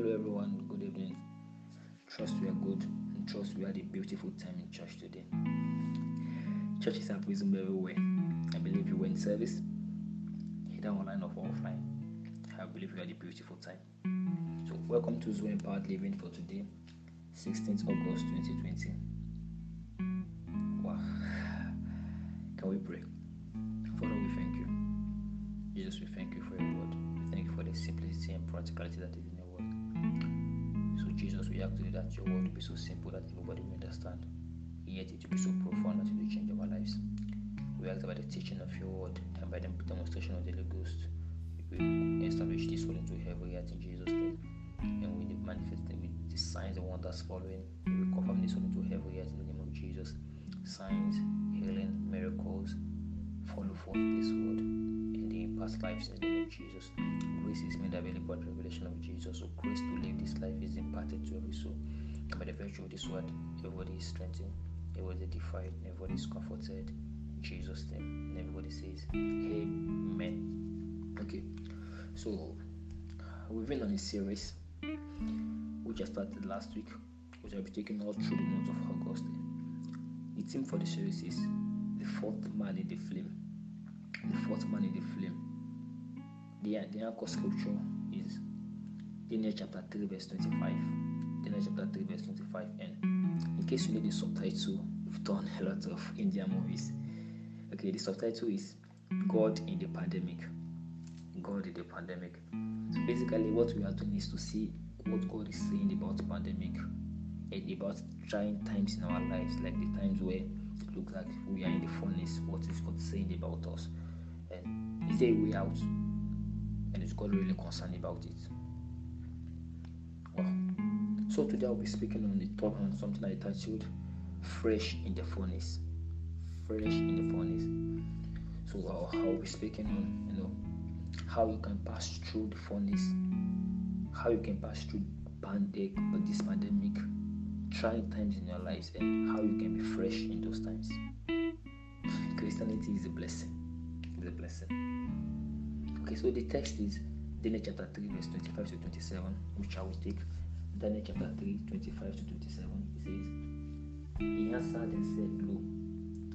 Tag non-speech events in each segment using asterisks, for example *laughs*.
Hello, everyone. Good evening. Trust we are good and trust we had a beautiful time in church today. Churches have resumed everywhere. I believe you were in service, either online or offline. I believe you had a beautiful time. So, welcome to Zoe Empowered Living for today, 16th August 2020. Wow. Can we pray? Father, we thank you. Jesus, we thank you for your word. We thank you for the simplicity and practicality that is in today that your word will be so simple that everybody will understand, yet it will be so profound that it will change our lives. We ask by the teaching of your word and by the demonstration of the Holy Ghost, we establish this word into heaven yet in Jesus' name. And we manifest it with the signs and wonders following. We will confirm this word into heaven yet in the name of Jesus. Signs, healing, miracles, follow forth this word the past lives in the name of Jesus. Grace is made available at revelation of Jesus. So grace to live this life is imparted to every soul. By the virtue of this word, everybody is strengthened, everybody is edified, everybody is comforted. In Jesus' name. And everybody says, Amen. Okay. So uh, we've been on a series which I started last week, which I'll be taking all through the month of August. The theme for the series is the fourth man in the flame. The fourth man in the flame. The, the anchor scripture is Daniel chapter 3, verse 25. Daniel chapter 3, verse 25. And in case you need the subtitle, we've done a lot of Indian movies. Okay, the subtitle is God in the Pandemic. God in the Pandemic. So basically, what we are doing is to see what God is saying about pandemic and about trying times in our lives, like the times where it looks like we are in the furnace. What is God saying about us? And is there a way out? Is God really concerned about it? So today I'll be speaking on the top on something I titled Fresh in the Furnace. Fresh in the Furnace. So I'll, I'll be speaking on you know how you can pass through the furnace, how you can pass through pandemic, this pandemic, trying times in your lives, and how you can be fresh in those times. Christianity is a blessing. It's a blessing. Okay, so the text is Daniel chapter 3, verse 25 to 27, which I will take. Daniel chapter 3, 25 to 27. It says, He answered and said, Lo,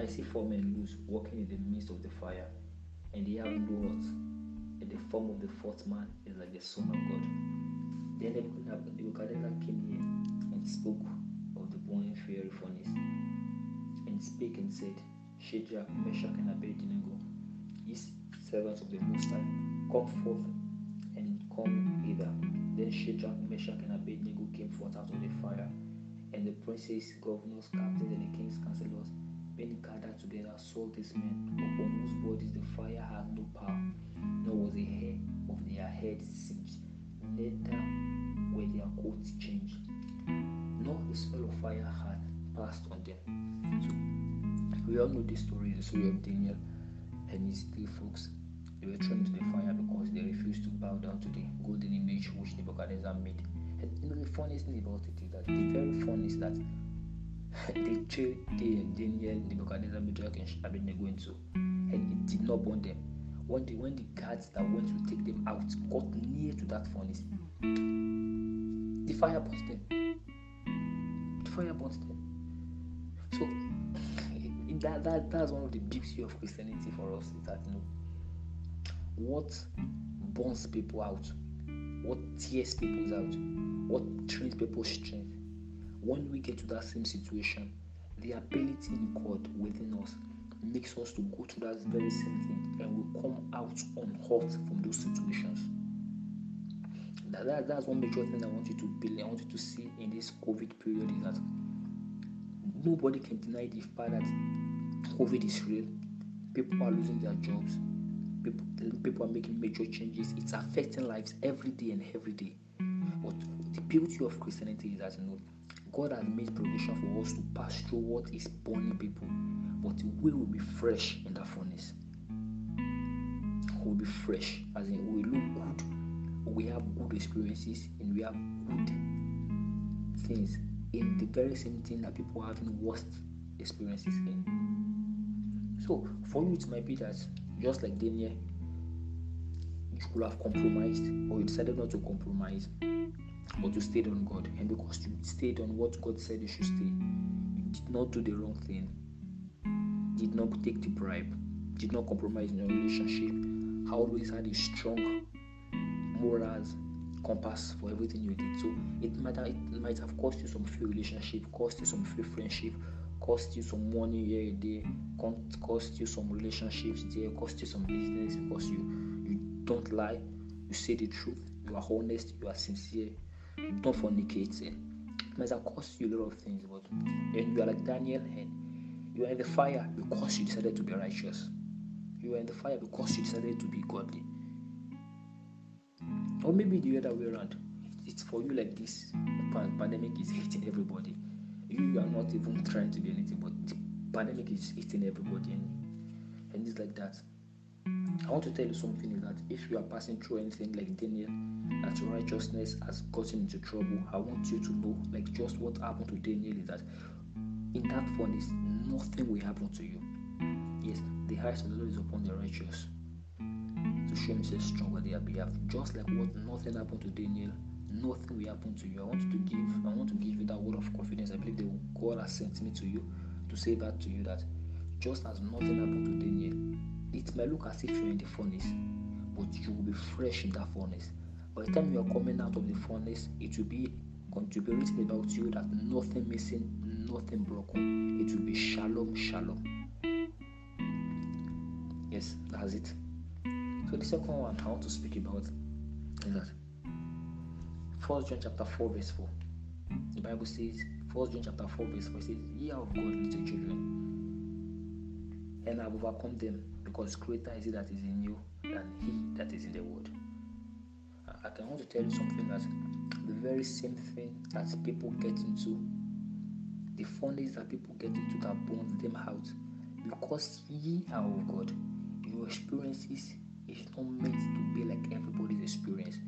I see four men loose walking in the midst of the fire, and they have no what? And the form of the fourth man is like the Son of God. Then Nebuchadnezzar came near and spoke of the burning fiery furnace, and spake and said, Shadrach, Meshach, and Abednego, servants of the Most High, come forth and come hither. Then Shadrach, Meshach, and Abednego came forth out of the fire, and the princes, governors, captains, and the king's counselors, being gathered together, saw these men, upon whose bodies the fire had no power, nor was a hair of their heads singed, neither were their coats changed, nor the smell of fire had passed on them. So, we all know this story, the story of Daniel and his three folks. They were thrown into the fire because they refused to bow down to the golden image which Nebuchadnezzar made. And you know the funniest thing about it is that the very funniest that *laughs* they threw the Daniel, Nebuchadnezzar, Meshach, and Abednego into, and it did not burn them. When the when the guards that went to take them out got near to that furnace, the fire burnt them. The fire burnt them. So *laughs* that, that that's one of the beauty of Christianity for us is that you know what burns people out, what tears people out, what trains people's strength. When we get to that same situation, the ability in God within us makes us to go through that very same thing and we come out unhurt from those situations. That, that, that's one major thing I want you to believe, I want you to see in this COVID period is that nobody can deny the fact that COVID is real. People are losing their jobs. People, people are making major changes. It's affecting lives every day and every day. But the beauty of Christianity is that you know God has made provision for us to pass through what is burning people, but we will be fresh in that furnace. We'll be fresh, as in we look good, we have good experiences, and we have good things in the very same thing that people are having worst experiences in. So for you, it might be that just like Daniel, you could have compromised, or you decided not to compromise, but you stayed on God. And because you stayed on what God said you should stay, you did not do the wrong thing, did not take the bribe, did not compromise in your relationship, always had a strong morals compass for everything you did. So it might have, it might have cost you some free relationship, cost you some free friendship, cost you some money here and there, cost you some relationships there, cost you some business because you you don't lie, you say the truth, you are honest, you are sincere, you don't fornicate. Eh? It might have cost you a lot of things, but and you are like Daniel and you are in the fire because you decided to be righteous. You are in the fire because you decided to be godly. Or maybe the other way around. It's for you like this. Pandemic is hitting everybody. You are not even trying to do anything, but the pandemic is hitting everybody, and and it's like that. I want to tell you something is that if you are passing through anything like Daniel, that your righteousness has gotten into trouble, I want you to know, like just what happened to Daniel is that in that furnace, nothing will happen to you. Yes, the eyes of the Lord is upon the righteous to show himself strong on their behalf. Just like what nothing happened to Daniel, nothing will happen to you. I want to give I want to give you that word of confidence. I believe that God has sent me to you to say that to you that just as nothing happened to Daniel, it may look as if you're in the furnace, but you will be fresh in that furnace. By the time you are coming out of the furnace, it will be going to be written about you that nothing missing, nothing broken. It will be shalom, shalom. Yes, that's it. So the second one I want to speak about is that First John chapter 4 verse 4. The Bible says, First John chapter 4 verse 4 says, Ye of God, little children, and have overcome them, because greater is he that is in you than he that is in the world. I can want to tell you something that the very same thing that people get into, the furnace that people get into that burns them out, because ye are of God, your experiences is not meant to be like everybody's experience.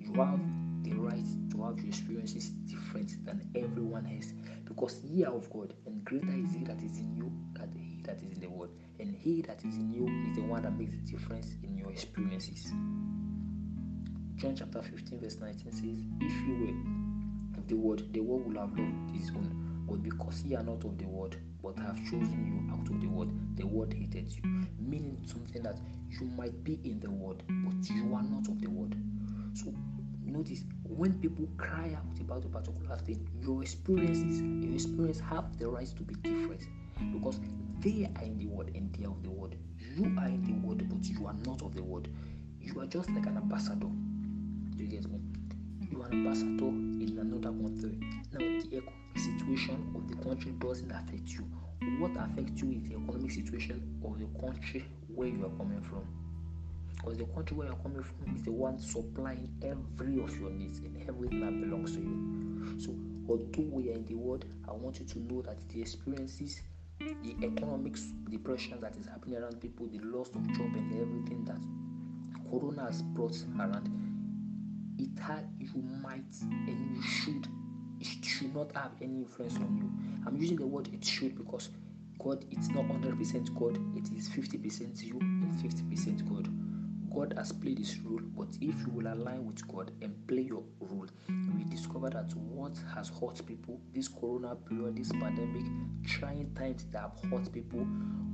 You have the right to have your experiences different than everyone else because ye are of God, and greater is He that is in you than He that is in the world. And He that is in you is the one that makes the difference in your experiences. John chapter 15, verse 19 says, If you were of the world, the world would have loved his own. But because ye are not of the world, but have chosen you out of the world, the world hated you. Meaning something that you might be in the world, but you are not of the world. So notice when people cry out about a particular thing, your experiences, your experience have the right to be different because they are in the world and they are of the world. You are in the world, but you are not of the world. You are just like an ambassador. Do you get me? You are an ambassador in another country. Now, the economic situation of the country doesn't affect you. What affects you is the economic situation of the country where you are coming from. Because the country where you're coming from is the one supplying every of your needs and everything that belongs to you. So, although we are in the world, I want you to know that the experiences, the economic depression that is happening around people, the loss of job and everything that Corona has brought around, it had you might and you should it should not have any influence on you. I'm using the word it should because God it's not 100% God, it is 50% you and 50% God. God has played his role, but if you will align with God and play your role, we discover that what has hurt people, this corona period, this pandemic, trying times that have hurt people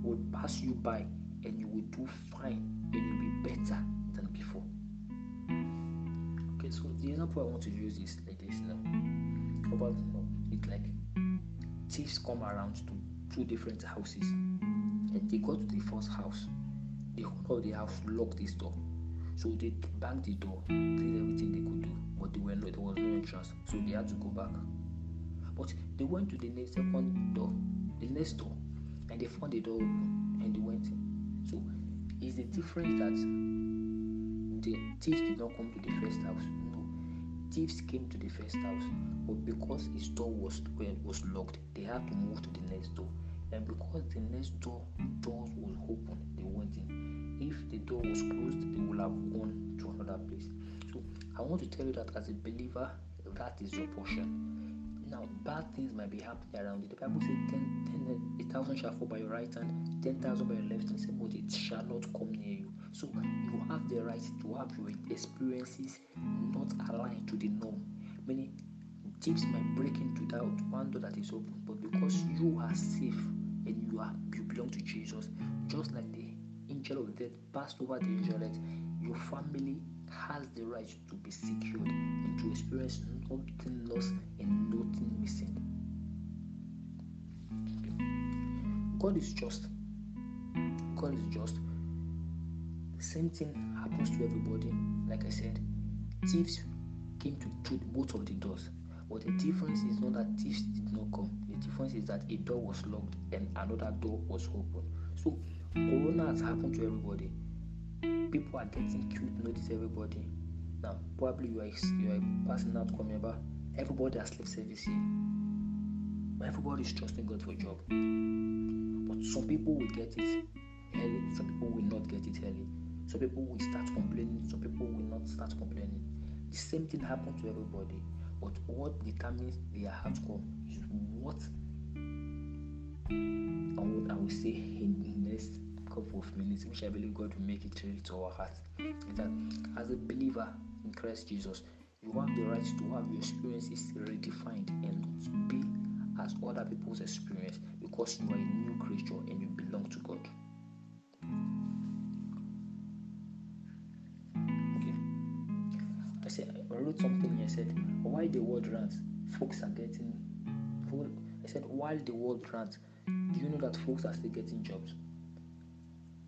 will pass you by and you will do fine and you'll be better than before. Okay, so the example I want to use is like this now. About no, it's like thieves come around to two different houses and they go to the first house the owner of the house locked this door. So they banged the door, did everything they could do, but they were no, there was no entrance, so they had to go back. But they went to the next second door, the next door, and they found the door open, and they went in. So is the difference that the thieves did not come to the first house? No, thieves came to the first house, but because his door was was locked, they had to move to the next door. And because the next door doors was open, they went in. If the door was closed, they would have gone to another place. So I want to tell you that as a believer, that is your portion. Now, bad things might be happening around you. The Bible says, 10, 10, thousand shall fall by your right hand, 10,000 by your left hand, but it shall not come near you. So, you have the right to have your experiences not aligned to the norm Meaning, thieves might break into that one door that is open, but because you are safe and you are you belong to Jesus, just like the angel of death passed over the Israelites, your family has the right to be secured and to experience nothing lost and nothing missing. God is just. God is just. The same thing happens to everybody. Like I said, thieves came to through both of the doors. But the difference is not that thieves did not come. The difference is that a door was locked and another door was open. So Corona has happened to everybody. People are getting killed, notice everybody. Now, probably you are, you are passing out, back. Everybody has left service here. Everybody is trusting God for a job. But some people will get it early, some people will not get it early. Some people will start complaining, some people will not start complaining. The same thing happened to everybody. But what determines their outcome is what I will, I will say in the next couple of minutes, which I believe God will make it real to our hearts, Is that as a believer in Christ Jesus, you have the right to have your experiences redefined and not be as other people's experience because you are a new creature and you belong to God. Wrote something here. I said why the world runs, folks are getting. I said while the world runs, do you know that folks are still getting jobs?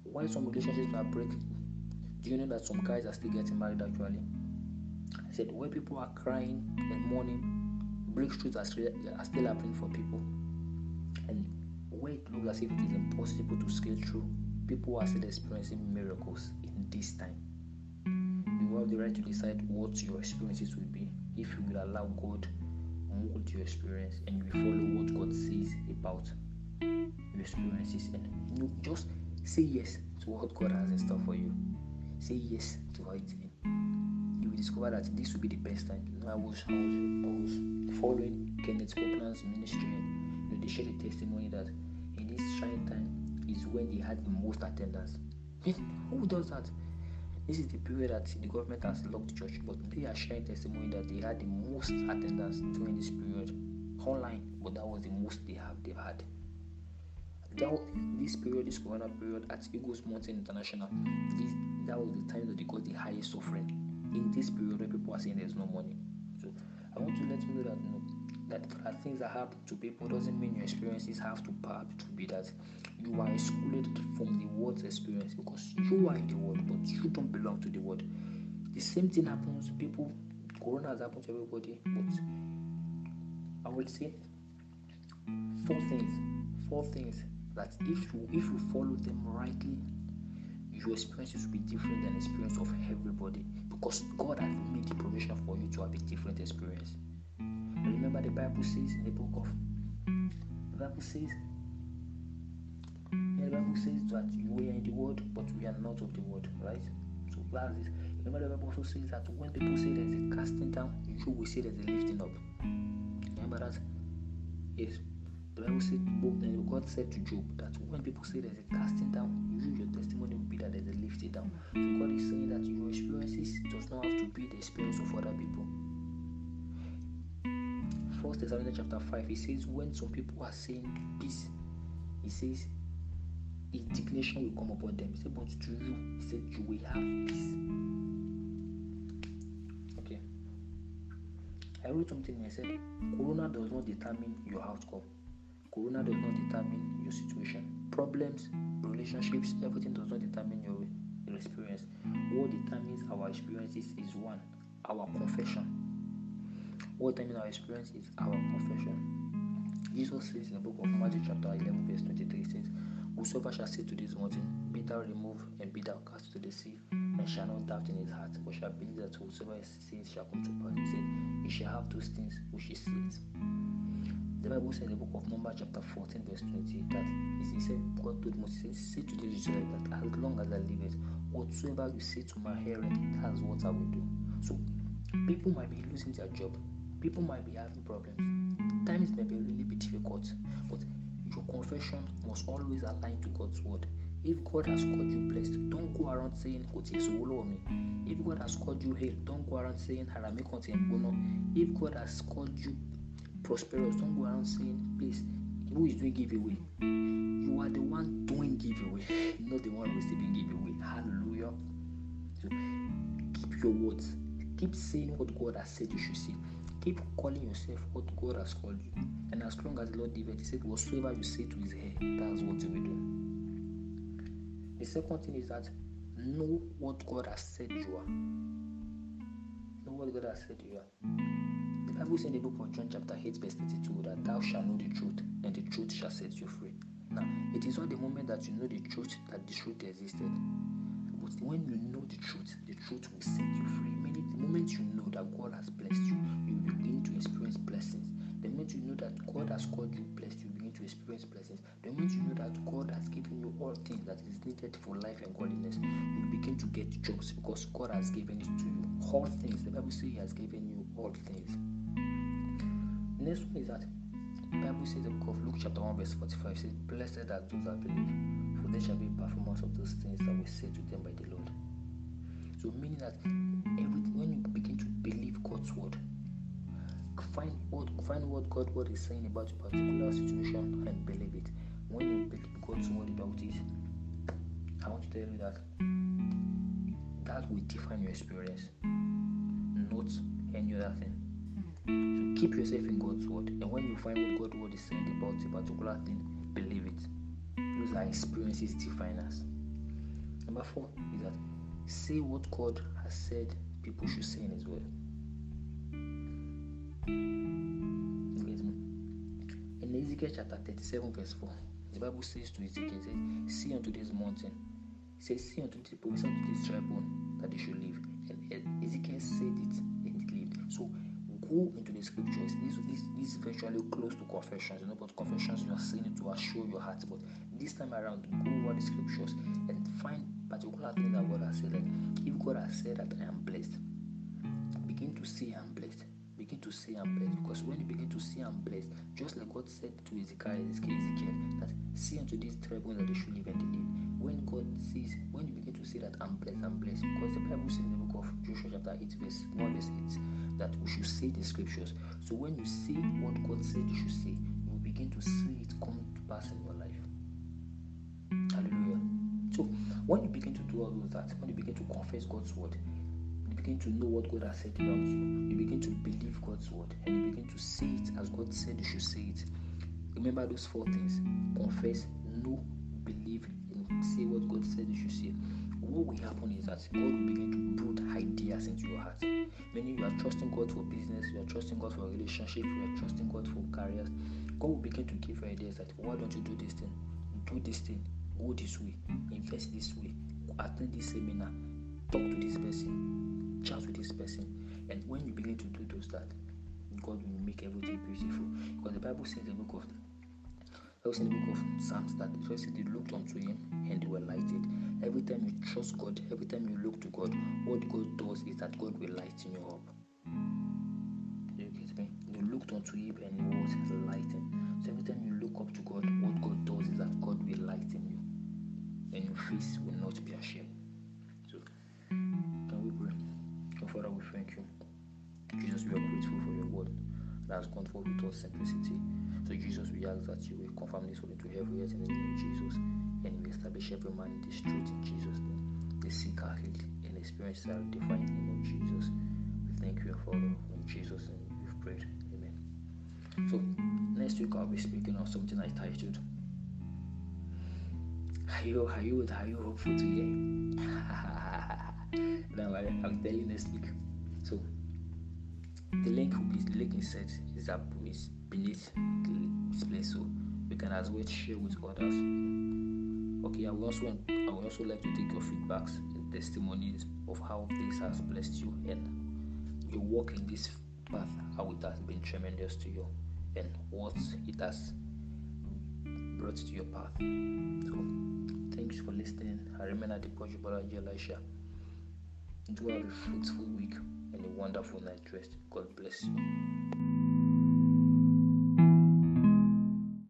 Why some relationships are breaking? Do you know that some guys are still getting married actually? I said where people are crying and mourning, breakthroughs are still, are still happening for people. And where it looks as if it is impossible to scale through, people are still experiencing miracles in this time. You have the right to decide what your experiences will be if you will allow God mold your experience and you follow what God says about your experiences and you just say yes to what God has in store for you. Say yes to it. You will discover that this will be the best time. You know, I was I was, I was following Kenneth Copeland's ministry and you know, they shared a testimony that in this trying time is when they had the most attendance. Who does that? This is the period that the government has locked church, but they are sharing testimony that they had the most attendance during this period online, but that was the most they have they've had. That this period, this corona period at Eagles Mountain International, this that was the time that they got the highest suffering. In this period where people are saying there's no money. So I want to let you know that you know, that things that happen to people doesn't mean your experiences have to to be that you are excluded from the world's experience because you are in the world, but you don't belong to the world. The same thing happens. To people, Corona has happened to everybody, but I would say four things. Four things that if you if you follow them rightly, your experiences will be different than the experience of everybody because God has made the provision for you to have a different experience. Remember the Bible says in the book of the Bible says yeah, the Bible says that we are in the world but we are not of the world, right? So that's. Remember the Bible also says that when people say there's a casting down, you will say there's a lifting up. Remember that? Yes. The Bible said, eh, God said to Job that when people say there's a casting down, you your testimony will be that there's a lifting down. So God is saying that your experiences does not have to be the experience of other people. First Thessalonians chapter 5, he says, when some people are saying peace, he says, indignation will come upon them. He said, but to you, he said, you will have peace. Okay. I wrote something I said, Corona does not determine your outcome. Corona does not determine your situation. Problems, relationships, everything does not determine your, your experience. What determines our experiences is one, our confession. What determines our experience is our profession. Jesus says in the book of Matthew, chapter 11, verse 23, says, Whosoever shall say to this mountain, Be thou removed and be thou cast to the sea, and shall not doubt in his heart, but shall believe that whosoever says shall come to pass. He said, He shall have those things which he says. The Bible says in the book of Numbers, chapter 14, verse 20, that he said, God told Moses, Say to the Israelites that as long as I live, it, whatsoever you say to my hearing, that's what I will do. So, people might be losing their job, people might be having problems, times may be really be difficult, but your confession must always align to God's word. If God has called you blessed, don't go around saying me. If God has called you hale, don't go around saying harami If God has called you prosperous, don't go around saying, please, who is doing giveaway? You are the one doing giveaway, not the one receiving giveaway. Hallelujah. So keep your words. Keep saying what God has said you should say. Keep calling yourself what God has called you. And as long as the Lord did he said, Whatsoever you say to his hair, that's what you will do. The second thing is that know what God has said you are. Know what God has said you are. The Bible says in the book of John, chapter 8, verse 32, that thou shalt know the truth, and the truth shall set you free. Now, it is not the moment that you know the truth that the truth existed. But when you know the truth, the truth will set you free. The moment you know that God has blessed you, you to experience blessings. The moment you know that God has called you blessed, you begin to experience blessings. The moment you know that God has given you all things that is needed for life and godliness, you begin to get jobs because God has given it to you. All things. The Bible says He has given you all things. next one is that Bible says the book of Luke chapter 1 verse 45 says, Blessed are those that believe, for they shall be performers of those things that were said to them by the Lord. So meaning that when you begin to believe God's word, find what find what God word is saying about a particular situation and believe it. When you believe God's word about it, I want to tell you that that will define your experience, not any other thing. So keep yourself in God's word, and when you find what God's word is saying about a particular thing, believe it. Those are experiences define us. Number four is that say what God has said people should say in His word. Ezekiel chapter 37, verse 4, the Bible says to Ezekiel, says, See unto this mountain, says, See unto this province, unto this tribe that they should live. And Ezekiel said it, and it lived. So go into the scriptures. This, this, this is virtually close to confessions, you know, but confessions you are saying it to assure your heart. But this time around, go over the scriptures and find particular things that God has said. Like if God has said that I am blessed, begin to see I'm begin to say I'm blessed. Because when you begin to say I'm blessed, just like God said to Ezekiel, Ezekiel that see unto these tribes that they should live and they live. When God sees, when you begin to say that I'm blessed, I'm blessed, because the Bible says in the book of Joshua chapter 8, verse 1, verse 8, that we should say the scriptures. So when you see what God said you should say, you will begin to see it come to pass in your life. Hallelujah. So when you begin to do all of that, when you begin to confess God's word, begin to know what God has said about you. You begin to believe God's word and you begin to say it as God said you should say it. Remember those four things confess, know, believe, and say what God said you should say. What will happen is that God will begin to put ideas into your heart. Meaning you are trusting God for business, you are trusting God for relationship, you are trusting God for careers. God will begin to give you ideas that why don't you do this thing? Do this thing, go this way, invest this way, attend this seminar, talk to this person, chat with this person. And when you begin to do those that, God will make everything beautiful. Because the Bible says in the book of I was in the book of Psalms that the first they looked unto him and they were lighted. Every time you trust God, every time you look to God, what God does is that God will lighten you up. You get me? You looked unto him and he was lightened. So every time you look up to God, what God does is that God will lighten you. And you face has forth with us simplicity. So, Jesus, we ask that you will confirm this word into every earth in the name of Jesus and we establish every man in this truth in Jesus' name. The sick are healed and experience that the name of Jesus. We thank you, Father, in Jesus' name we've prayed. Amen. So, next week I'll be speaking on something I titled Are you, are you, are you hopeful today? Now I, I'll tell you next week. So the link will be the link inside is up is beneath this place so we can as well share with others. Okay, I will also I will also like to take your feedbacks and testimonies of how this has blessed you and your work in this path, how it has been tremendous to you and what it has brought to your path. So thanks for listening. I remain at the Poju Balaji Elisha. Have a fruitful week and a wonderful night rest. God bless you.